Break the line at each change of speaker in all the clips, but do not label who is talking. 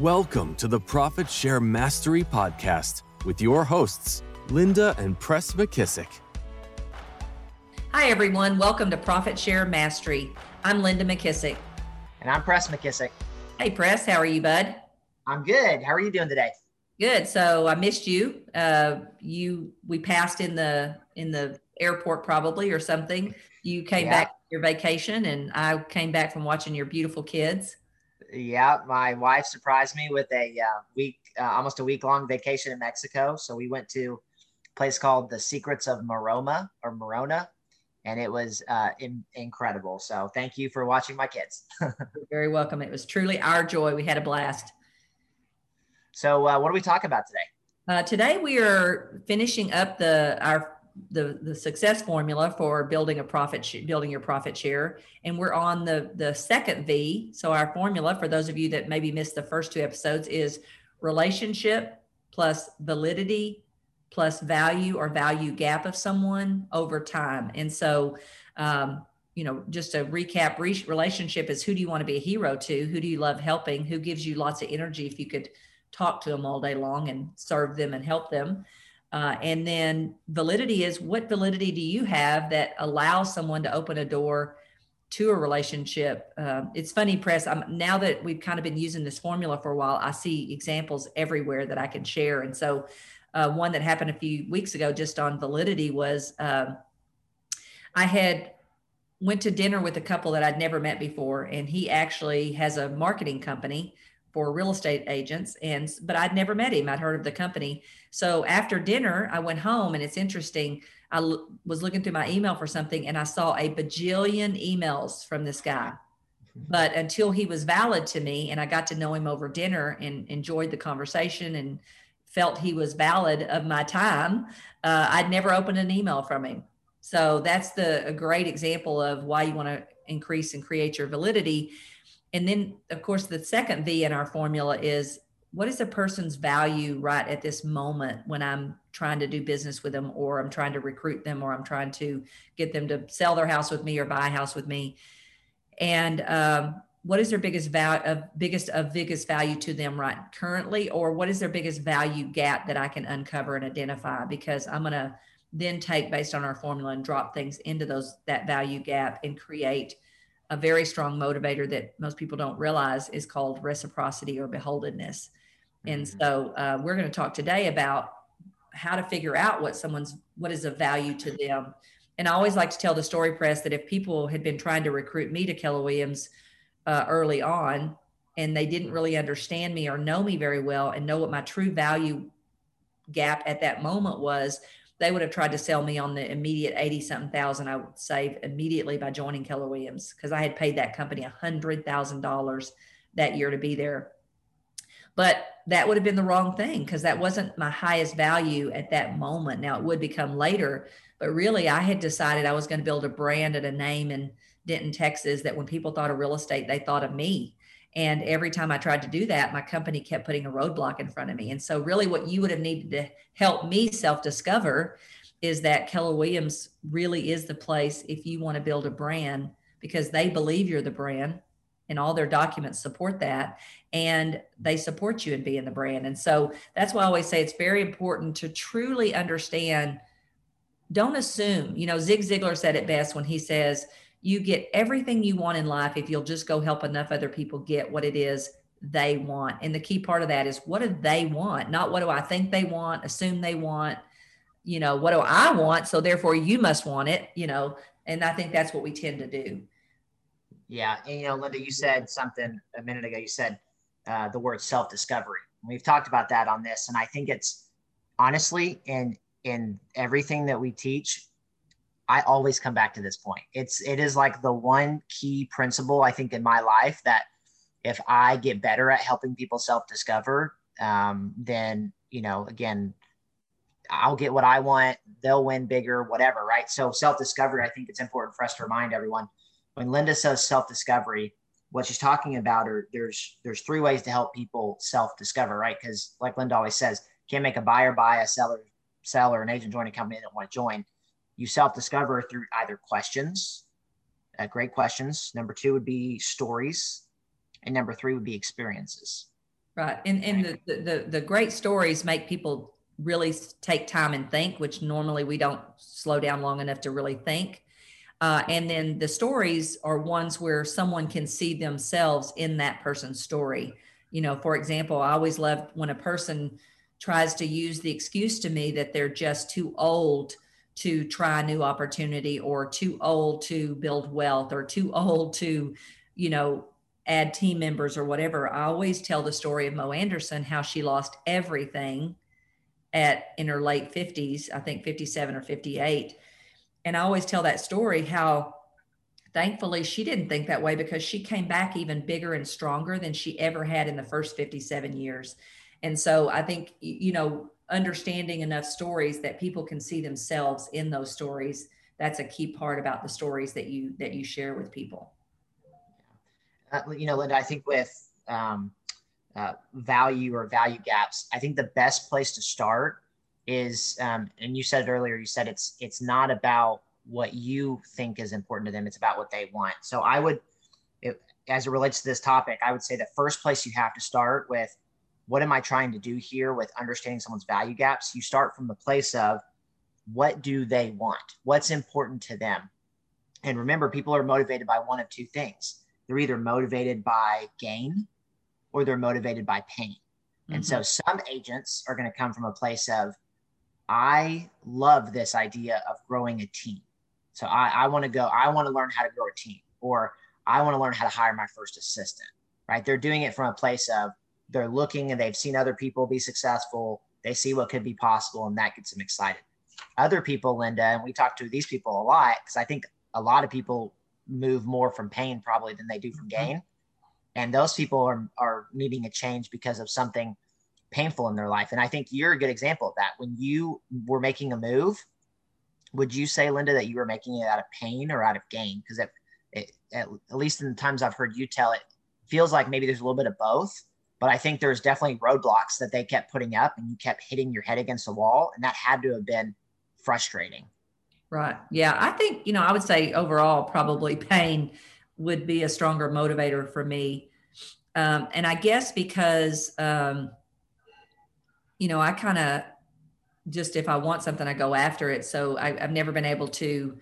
Welcome to the Profit Share Mastery Podcast with your hosts, Linda and Press McKissick.
Hi, everyone. Welcome to Profit Share Mastery. I'm Linda McKissick.
And I'm Press McKissick.
Hey, Press. How are you, bud?
I'm good. How are you doing today?
Good. So I missed you. Uh, you we passed in the in the airport probably or something. You came yeah. back your vacation, and I came back from watching your beautiful kids
yeah, my wife surprised me with a uh, week, uh, almost a week long vacation in Mexico. So we went to a place called the Secrets of Maroma or Morona, and it was uh, in, incredible. So thank you for watching my kids.
You're very welcome. It was truly our joy. We had a blast.
So uh, what are we talking about today?
Uh, today we are finishing up the our the the success formula for building a profit sh- building your profit share. And we're on the the second v. So our formula for those of you that maybe missed the first two episodes is relationship plus validity plus value or value gap of someone over time. And so um, you know just a recap re- relationship is who do you want to be a hero to? Who do you love helping? Who gives you lots of energy if you could talk to them all day long and serve them and help them uh, and then validity is what validity do you have that allows someone to open a door to a relationship? Uh, it's funny, press. I'm, now that we've kind of been using this formula for a while, I see examples everywhere that I can share. And so, uh, one that happened a few weeks ago, just on validity, was um, I had went to dinner with a couple that I'd never met before, and he actually has a marketing company for real estate agents and but I'd never met him. I'd heard of the company. So after dinner, I went home and it's interesting. I l- was looking through my email for something and I saw a bajillion emails from this guy. But until he was valid to me and I got to know him over dinner and enjoyed the conversation and felt he was valid of my time, uh, I'd never opened an email from him. So that's the a great example of why you want to increase and create your validity and then, of course, the second V in our formula is what is a person's value right at this moment when I'm trying to do business with them, or I'm trying to recruit them, or I'm trying to get them to sell their house with me or buy a house with me? And um, what is their biggest value of biggest of biggest value to them right currently, or what is their biggest value gap that I can uncover and identify? Because I'm gonna then take based on our formula and drop things into those that value gap and create a very strong motivator that most people don't realize is called reciprocity or beholdenness. And mm-hmm. so uh, we're going to talk today about how to figure out what someone's what is of value to them. And I always like to tell the story press that if people had been trying to recruit me to Keller Williams uh, early on and they didn't really understand me or know me very well and know what my true value gap at that moment was, they would have tried to sell me on the immediate 80 something thousand I would save immediately by joining Keller Williams because I had paid that company a hundred thousand dollars that year to be there. But that would have been the wrong thing because that wasn't my highest value at that moment. Now it would become later, but really I had decided I was going to build a brand and a name in Denton, Texas that when people thought of real estate, they thought of me. And every time I tried to do that, my company kept putting a roadblock in front of me. And so, really, what you would have needed to help me self discover is that Keller Williams really is the place if you want to build a brand because they believe you're the brand and all their documents support that and they support you in being the brand. And so, that's why I always say it's very important to truly understand. Don't assume, you know, Zig Ziglar said it best when he says, you get everything you want in life if you'll just go help enough other people get what it is they want. And the key part of that is what do they want? Not what do I think they want, assume they want, you know, what do I want? So therefore you must want it, you know, and I think that's what we tend to do.
Yeah. And, you know, Linda, you said something a minute ago. You said uh, the word self discovery. We've talked about that on this. And I think it's honestly in, in everything that we teach, I always come back to this point. It's it is like the one key principle I think in my life that if I get better at helping people self discover, um, then you know again I'll get what I want. They'll win bigger, whatever, right? So self discovery, I think it's important for us to remind everyone when Linda says self discovery, what she's talking about are there's there's three ways to help people self discover, right? Because like Linda always says, can't make a buyer buy, a seller seller an agent join a company they don't want to join you self discover through either questions, uh, great questions. Number two would be stories. And number three would be experiences.
Right. And and the, the the great stories make people really take time and think, which normally we don't slow down long enough to really think. Uh, and then the stories are ones where someone can see themselves in that person's story. You know, for example, I always love when a person tries to use the excuse to me that they're just too old to try a new opportunity or too old to build wealth or too old to, you know, add team members or whatever. I always tell the story of Mo Anderson, how she lost everything at in her late 50s, I think 57 or 58. And I always tell that story how thankfully she didn't think that way because she came back even bigger and stronger than she ever had in the first 57 years. And so I think, you know, understanding enough stories that people can see themselves in those stories, that's a key part about the stories that you that you share with people.
Uh, you know, Linda, I think with um, uh, value or value gaps, I think the best place to start is, um, and you said it earlier, you said it's it's not about what you think is important to them; it's about what they want. So I would, it, as it relates to this topic, I would say the first place you have to start with what am I trying to do here with understanding someone's value gaps? You start from the place of what do they want? What's important to them? And remember, people are motivated by one of two things. They're either motivated by gain or they're motivated by pain. Mm-hmm. And so mm-hmm. some agents are going to come from a place of, I love this idea of growing a team. So I, I want to go, I want to learn how to grow a team, or I want to learn how to hire my first assistant, right? They're doing it from a place of, they're looking and they've seen other people be successful. They see what could be possible, and that gets them excited. Other people, Linda, and we talk to these people a lot because I think a lot of people move more from pain probably than they do from mm-hmm. gain. And those people are, are needing a change because of something painful in their life. And I think you're a good example of that. When you were making a move, would you say, Linda, that you were making it out of pain or out of gain? Because at, at, at least in the times I've heard you tell it, feels like maybe there's a little bit of both but I think there's definitely roadblocks that they kept putting up and you kept hitting your head against the wall. And that had to have been frustrating.
Right. Yeah. I think, you know, I would say overall, probably pain would be a stronger motivator for me. Um, and I guess because, um, you know, I kind of just, if I want something, I go after it. So I, I've never been able to,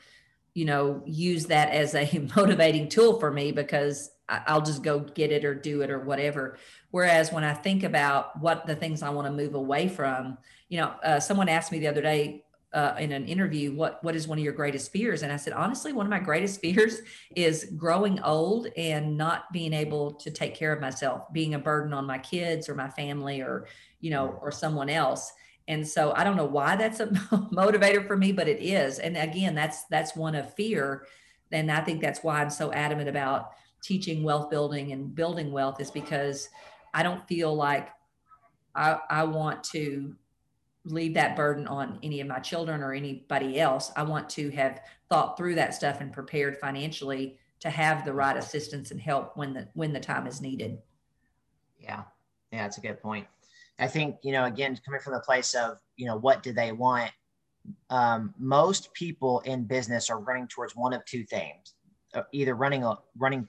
you know, use that as a motivating tool for me because I'll just go get it or do it or whatever. Whereas when I think about what the things I want to move away from, you know, uh, someone asked me the other day uh, in an interview, what what is one of your greatest fears? And I said, honestly, one of my greatest fears is growing old and not being able to take care of myself, being a burden on my kids or my family or you know or someone else. And so I don't know why that's a motivator for me, but it is. And again, that's that's one of fear, and I think that's why I'm so adamant about teaching wealth building and building wealth is because I don't feel like I, I want to leave that burden on any of my children or anybody else. I want to have thought through that stuff and prepared financially to have the right assistance and help when the when the time is needed.
Yeah. Yeah, that's a good point. I think, you know, again, coming from the place of, you know, what do they want? Um, most people in business are running towards one of two things, uh, either running a running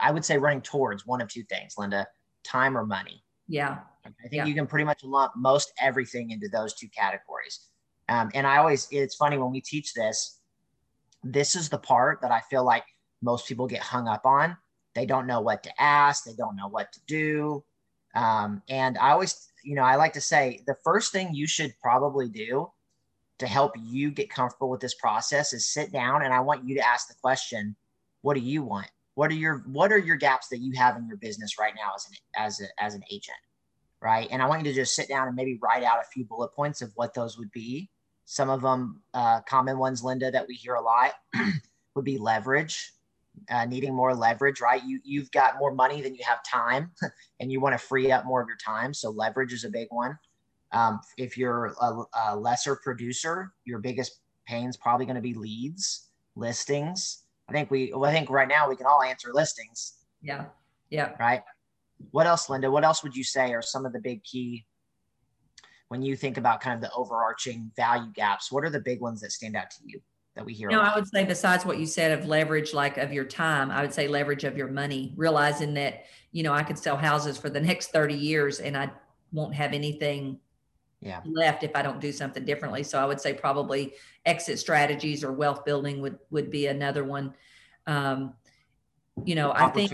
I would say running towards one of two things, Linda, time or money.
Yeah.
I think yeah. you can pretty much lump most everything into those two categories. Um, and I always, it's funny when we teach this, this is the part that I feel like most people get hung up on. They don't know what to ask, they don't know what to do. Um, and I always, you know, I like to say the first thing you should probably do to help you get comfortable with this process is sit down and I want you to ask the question, what do you want? What are your what are your gaps that you have in your business right now as an as a, as an agent right? And i want you to just sit down and maybe write out a few bullet points of what those would be. Some of them uh, common ones linda that we hear a lot would be leverage uh, needing more leverage right? You you've got more money than you have time and you want to free up more of your time. So leverage is a big one. Um, if you're a, a lesser producer your biggest pain is probably going to be leads listings I think we, I think right now we can all answer listings.
Yeah. Yeah.
Right. What else, Linda? What else would you say are some of the big key when you think about kind of the overarching value gaps? What are the big ones that stand out to you that we hear.
No, I would say besides what you said of leverage, like of your time, I would say leverage of your money, realizing that, you know, I could sell houses for the next 30 years and I won't have anything
yeah.
left if I don't do something differently. So I would say probably exit strategies or wealth building would, would be another one. Um, you know, I think,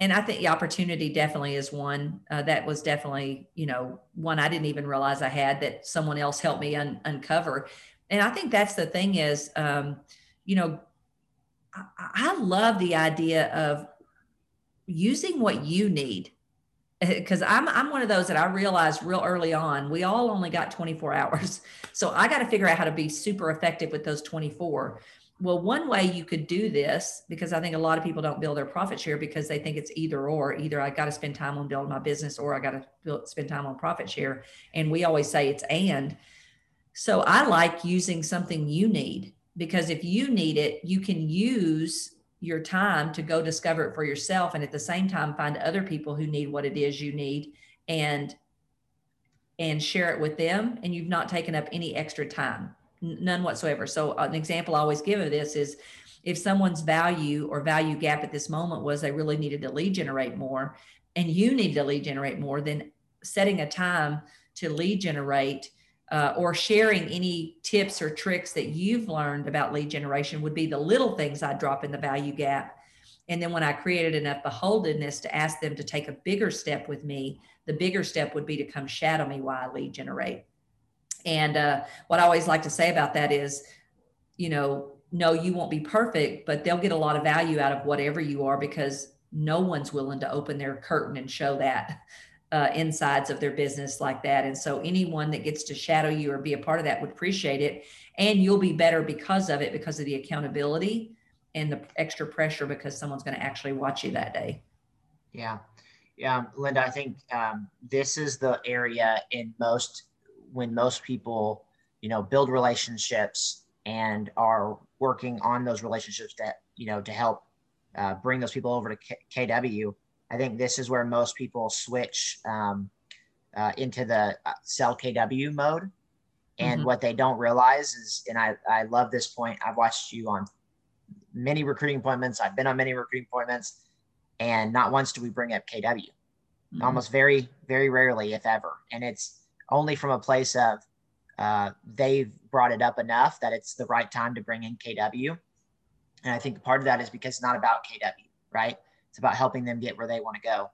and I think the opportunity definitely is one uh, that was definitely, you know, one I didn't even realize I had that someone else helped me un- uncover and I think that's the thing is, um, you know, I, I love the idea of using what you need because I'm I'm one of those that I realized real early on we all only got 24 hours. So I got to figure out how to be super effective with those 24. Well, one way you could do this because I think a lot of people don't build their profit share because they think it's either or either I got to spend time on building my business or I got to spend time on profit share and we always say it's and so I like using something you need because if you need it, you can use your time to go discover it for yourself and at the same time find other people who need what it is you need and and share it with them. And you've not taken up any extra time none whatsoever. So uh, an example i always give of this is if someone's value or value gap at this moment was they really needed to lead generate more and you need to lead generate more then setting a time to lead generate uh, or sharing any tips or tricks that you've learned about lead generation would be the little things I drop in the value gap. And then when I created enough beholdenness to ask them to take a bigger step with me, the bigger step would be to come shadow me while I lead generate. And uh, what I always like to say about that is, you know, no, you won't be perfect, but they'll get a lot of value out of whatever you are because no one's willing to open their curtain and show that uh, insides of their business like that. And so anyone that gets to shadow you or be a part of that would appreciate it. And you'll be better because of it, because of the accountability and the extra pressure because someone's going to actually watch you that day.
Yeah. Yeah. Linda, I think um, this is the area in most, when most people, you know, build relationships and are working on those relationships that, you know, to help uh, bring those people over to K- KW I think this is where most people switch um, uh, into the uh, sell KW mode. And mm-hmm. what they don't realize is, and I, I love this point. I've watched you on many recruiting appointments. I've been on many recruiting appointments, and not once do we bring up KW. Mm-hmm. Almost very, very rarely, if ever. And it's only from a place of uh, they've brought it up enough that it's the right time to bring in KW. And I think part of that is because it's not about KW, right? It's about helping them get where they want to go.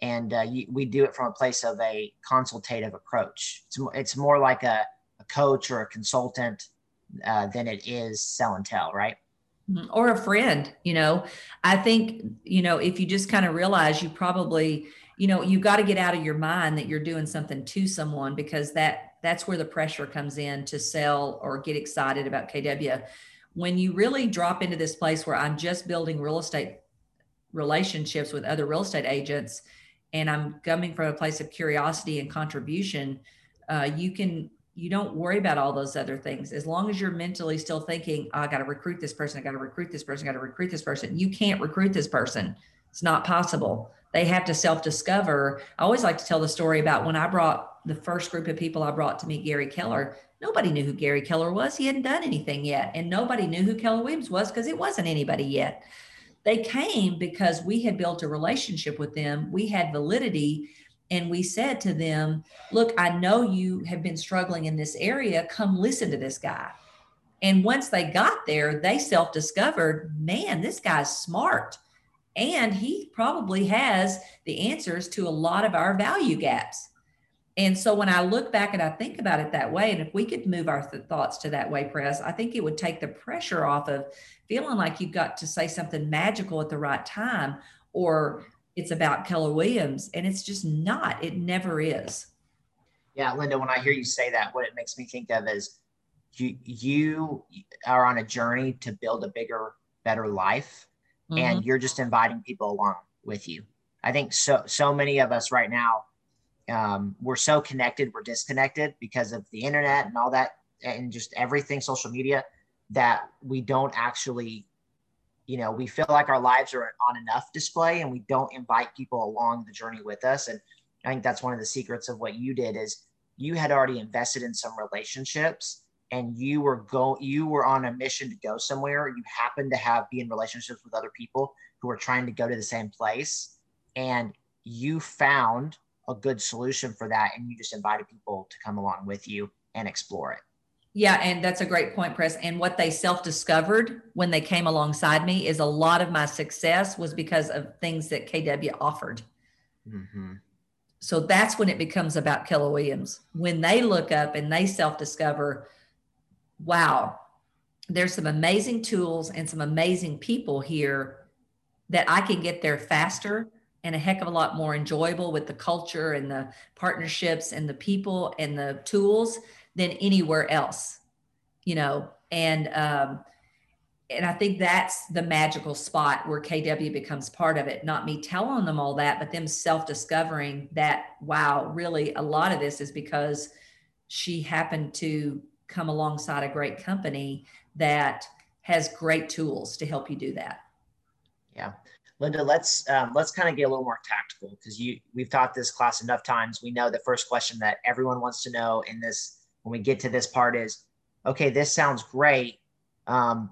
And uh, you, we do it from a place of a consultative approach. It's, it's more like a, a coach or a consultant uh, than it is sell and tell, right?
Mm-hmm. Or a friend, you know. I think, you know, if you just kind of realize you probably, you know, you got to get out of your mind that you're doing something to someone because that that's where the pressure comes in to sell or get excited about KW. When you really drop into this place where I'm just building real estate relationships with other real estate agents and i'm coming from a place of curiosity and contribution uh, you can you don't worry about all those other things. As long as you're mentally still thinking oh, i got to recruit this person i got to recruit this person i got to recruit this person you can't recruit this person. It's not possible. They have to self-discover. I always like to tell the story about when i brought the first group of people i brought to meet gary keller. Nobody knew who gary keller was. He hadn't done anything yet and nobody knew who keller williams was because it wasn't anybody yet they came because we had built a relationship with them. We had validity. And we said to them, Look, I know you have been struggling in this area. Come listen to this guy. And once they got there, they self discovered, man, this guy's smart. And he probably has the answers to a lot of our value gaps. And so when I look back and I think about it that way, and if we could move our th- thoughts to that way, Press, I think it would take the pressure off of feeling like you've got to say something magical at the right time or it's about Keller Williams. And it's just not, it never is.
Yeah, Linda, when I hear you say that, what it makes me think of is you you are on a journey to build a bigger, better life. Mm-hmm. And you're just inviting people along with you. I think so so many of us right now um, we're so connected, we're disconnected because of the internet and all that, and just everything, social media, that we don't actually, you know, we feel like our lives are on enough display and we don't invite people along the journey with us. And I think that's one of the secrets of what you did is you had already invested in some relationships and you were go you were on a mission to go somewhere you happen to have be in relationships with other people who are trying to go to the same place and you found a good solution for that and you just invited people to come along with you and explore it
yeah, and that's a great point, Press. And what they self discovered when they came alongside me is a lot of my success was because of things that KW offered. Mm-hmm. So that's when it becomes about Keller Williams. When they look up and they self discover, wow, there's some amazing tools and some amazing people here that I can get there faster and a heck of a lot more enjoyable with the culture and the partnerships and the people and the tools than anywhere else, you know, and, um, and I think that's the magical spot where KW becomes part of it. Not me telling them all that, but them self discovering that, wow, really a lot of this is because she happened to come alongside a great company that has great tools to help you do that.
Yeah. Linda, let's um, let's kind of get a little more tactical because you we've taught this class enough times. We know the first question that everyone wants to know in this when we get to this part is, okay, this sounds great. Um,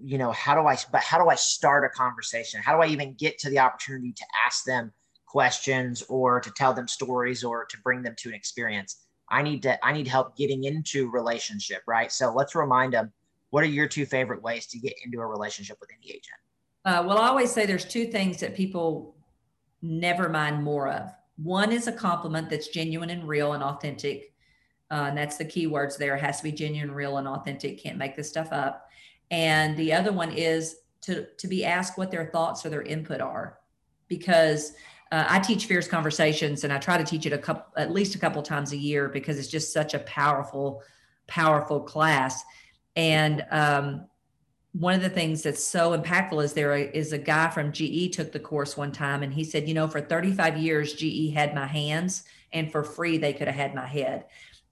you know, how do I, but how do I start a conversation? How do I even get to the opportunity to ask them questions or to tell them stories or to bring them to an experience? I need to, I need help getting into relationship, right? So let's remind them, what are your two favorite ways to get into a relationship with any agent?
Uh, well, I always say there's two things that people never mind more of. One is a compliment that's genuine and real and authentic. Uh, and that's the key words there. It has to be genuine, real, and authentic. Can't make this stuff up. And the other one is to, to be asked what their thoughts or their input are. Because uh, I teach fierce conversations and I try to teach it a couple, at least a couple times a year because it's just such a powerful, powerful class. And um, one of the things that's so impactful is there is a guy from GE took the course one time and he said, you know, for 35 years, GE had my hands and for free, they could have had my head.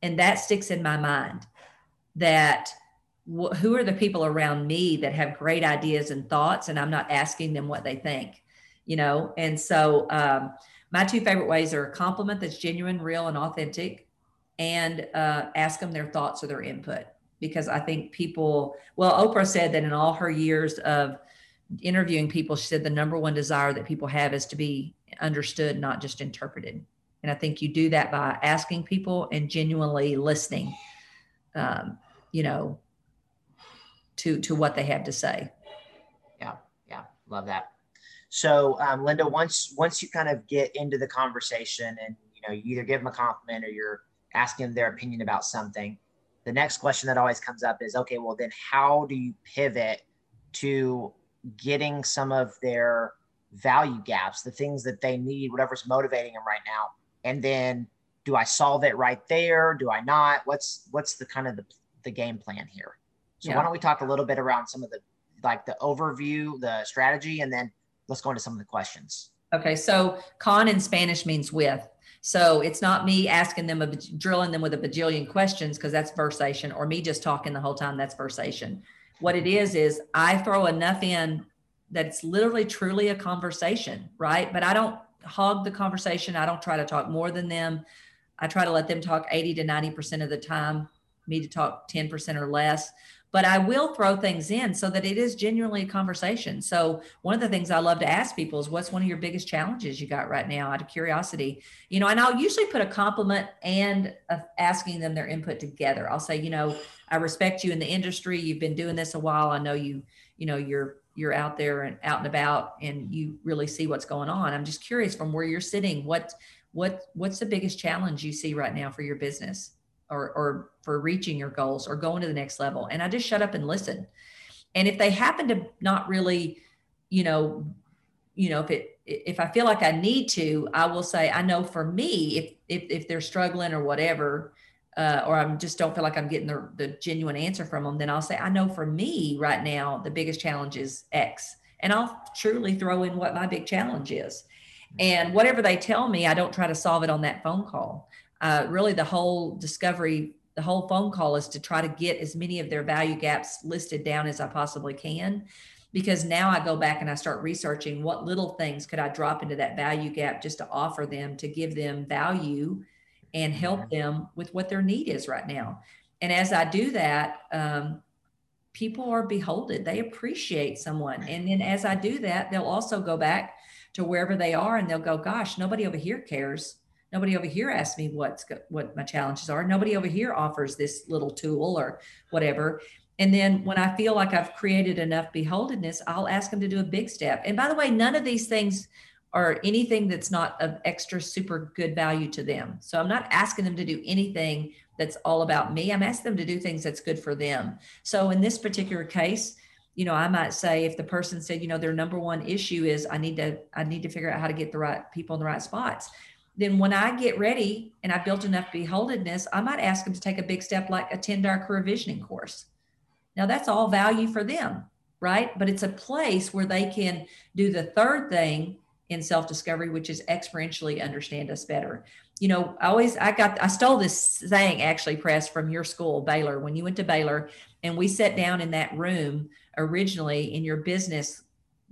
And that sticks in my mind that wh- who are the people around me that have great ideas and thoughts and i'm not asking them what they think you know? And so um, my two favorite ways are a compliment that's genuine real and authentic and uh, ask them their thoughts or their input because i think people well oprah said that in all her years of interviewing people she said the number one desire that people have is to be understood not just interpreted and I think you do that by asking people and genuinely listening, um, you know, to to what they have to say.
Yeah, yeah, love that. So, um, Linda, once once you kind of get into the conversation, and you know, you either give them a compliment or you're asking their opinion about something, the next question that always comes up is, okay, well, then how do you pivot to getting some of their value gaps, the things that they need, whatever's motivating them right now, and then do I solve it right there? Do I not? What's what's the kind of the, the game plan here? So yeah. why don't we talk a little bit around some of the like the overview, the strategy, and then let's go into some of the questions.
Okay, so con in Spanish means with. So it's not me asking them, a, drilling them with a bajillion questions because that's versation, or me just talking the whole time. That's versation. What it is is I throw enough in that it's literally truly a conversation, right? But I don't hog the conversation. I don't try to talk more than them. I try to let them talk 80 to 90% of the time, me to talk 10% or less. But I will throw things in so that it is genuinely a conversation. So, one of the things I love to ask people is what's one of your biggest challenges you got right now out of curiosity? You know, and I'll usually put a compliment and asking them their input together. I'll say, you know, I respect you in the industry. You've been doing this a while. I know you, you know, you're you're out there and out and about and you really see what's going on i'm just curious from where you're sitting what what what's the biggest challenge you see right now for your business or or for reaching your goals or going to the next level and i just shut up and listen and if they happen to not really you know you know if it if i feel like i need to i will say i know for me if if if they're struggling or whatever uh, or I'm just don't feel like I'm getting the, the genuine answer from them, then I'll say, I know for me right now, the biggest challenge is X. And I'll truly throw in what my big challenge is. And whatever they tell me, I don't try to solve it on that phone call. Uh, really, the whole discovery, the whole phone call is to try to get as many of their value gaps listed down as I possibly can. Because now I go back and I start researching what little things could I drop into that value gap just to offer them to give them value and help them with what their need is right now. And as I do that, um, people are beholden. They appreciate someone. And then as I do that, they'll also go back to wherever they are and they'll go, gosh, nobody over here cares. Nobody over here asks me what's what my challenges are. Nobody over here offers this little tool or whatever. And then when I feel like I've created enough beholdenness, I'll ask them to do a big step. And by the way, none of these things are anything that's not of extra super good value to them. So I'm not asking them to do anything that's all about me. I'm asking them to do things that's good for them. So in this particular case, you know, I might say if the person said, you know, their number one issue is I need to I need to figure out how to get the right people in the right spots. Then when I get ready and I built enough beholdenness, I might ask them to take a big step like attend our career visioning course. Now that's all value for them, right? But it's a place where they can do the third thing in self-discovery, which is experientially understand us better. You know, I always I got I stole this saying actually, press from your school, Baylor, when you went to Baylor, and we sat down in that room originally in your business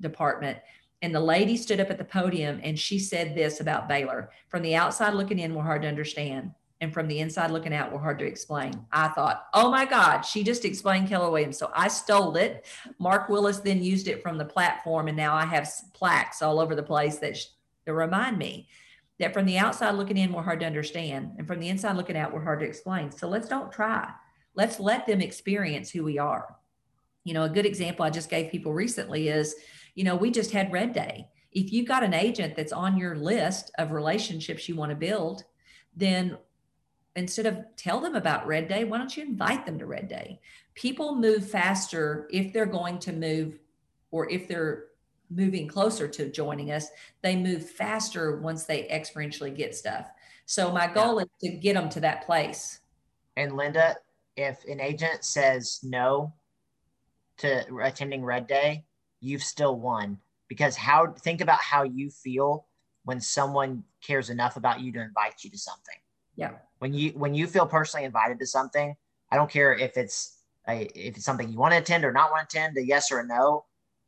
department. And the lady stood up at the podium and she said this about Baylor from the outside looking in, we're hard to understand. And from the inside looking out, we're hard to explain. I thought, oh my God, she just explained Keller Williams. So I stole it. Mark Willis then used it from the platform. And now I have plaques all over the place that, sh- that remind me that from the outside looking in, we're hard to understand. And from the inside looking out, we're hard to explain. So let's don't try. Let's let them experience who we are. You know, a good example I just gave people recently is, you know, we just had Red Day. If you've got an agent that's on your list of relationships you want to build, then instead of tell them about Red Day, why don't you invite them to Red Day? People move faster if they're going to move or if they're moving closer to joining us, they move faster once they experientially get stuff. So my goal yeah. is to get them to that place.
And Linda, if an agent says no to attending Red Day, you've still won because how think about how you feel when someone cares enough about you to invite you to something.
Yeah.
When you when you feel personally invited to something, I don't care if it's a, if it's something you want to attend or not want to attend, a yes or a no.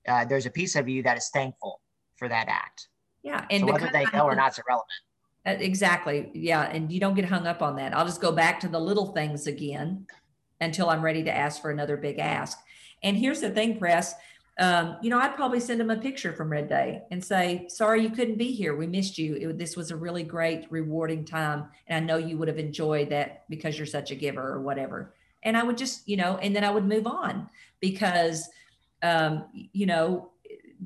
Uh, there's a piece of you that is thankful for that act.
Yeah,
and so whether they know or not is irrelevant.
Uh, exactly. Yeah, and you don't get hung up on that. I'll just go back to the little things again until I'm ready to ask for another big ask. And here's the thing, press. Um, you know, I'd probably send them a picture from Red Day and say, "Sorry you couldn't be here. We missed you. It, this was a really great, rewarding time, and I know you would have enjoyed that because you're such a giver or whatever." And I would just, you know, and then I would move on because, um, you know,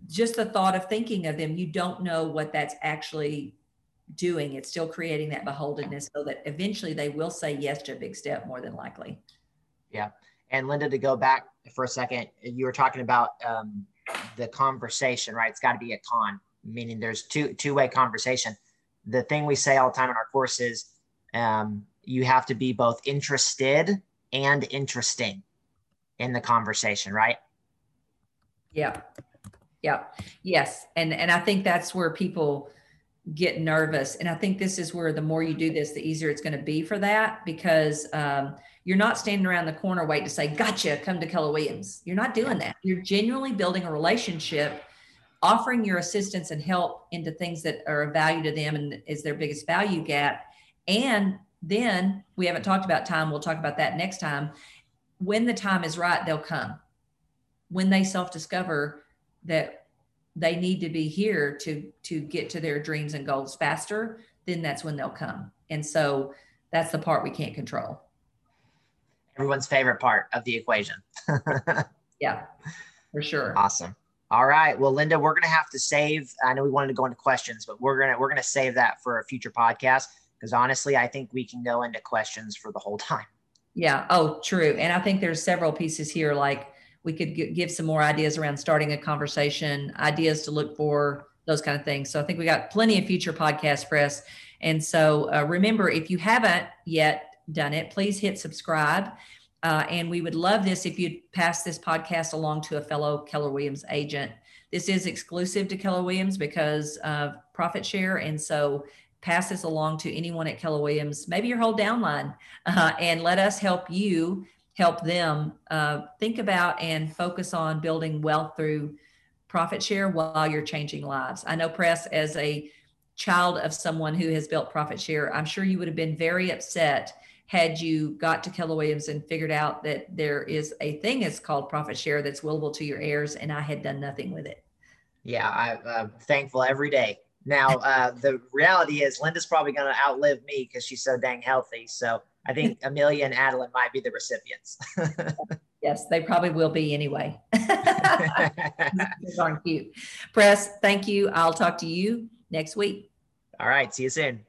just the thought of thinking of them, you don't know what that's actually doing. It's still creating that beholdenness, so that eventually they will say yes to a big step more than likely.
Yeah. And Linda, to go back for a second, you were talking about um, the conversation, right? It's got to be a con, meaning there's two two way conversation. The thing we say all the time in our course is um, you have to be both interested and interesting in the conversation, right?
Yeah. Yeah. Yes. And and I think that's where people get nervous. And I think this is where the more you do this, the easier it's going to be for that because um, you're not standing around the corner waiting to say, gotcha, come to Keller Williams. You're not doing that. You're genuinely building a relationship, offering your assistance and help into things that are of value to them and is their biggest value gap. And then we haven't talked about time. We'll talk about that next time. When the time is right, they'll come. When they self discover that they need to be here to to get to their dreams and goals faster, then that's when they'll come. And so that's the part we can't control
everyone's favorite part of the equation.
yeah, for sure.
Awesome. All right. Well, Linda, we're gonna have to save. I know we wanted to go into questions, but we're gonna we're gonna save that for a future podcast because honestly, I think we can go into questions for the whole time.
Yeah. Oh, true. And I think there's several pieces here. Like we could g- give some more ideas around starting a conversation, ideas to look for, those kind of things. So I think we got plenty of future podcast press. And so uh, remember, if you haven't yet done it, please hit subscribe. Uh, and we would love this if you'd pass this podcast along to a fellow Keller Williams agent. This is exclusive to Keller Williams because of profit share. And so pass this along to anyone at Keller Williams, maybe your whole downline, uh, and let us help you help them uh, think about and focus on building wealth through profit share while you're changing lives. I know, Press, as a child of someone who has built profit share, I'm sure you would have been very upset had you got to Keller Williams and figured out that there is a thing that's called profit share that's willable to your heirs, and I had done nothing with it.
Yeah, I, am thankful every day. Now, uh, the reality is Linda's probably going to outlive me because she's so dang healthy. So I think Amelia and Adeline might be the recipients.
yes, they probably will be anyway. Darn cute. Press, thank you. I'll talk to you next week.
All right. See you soon.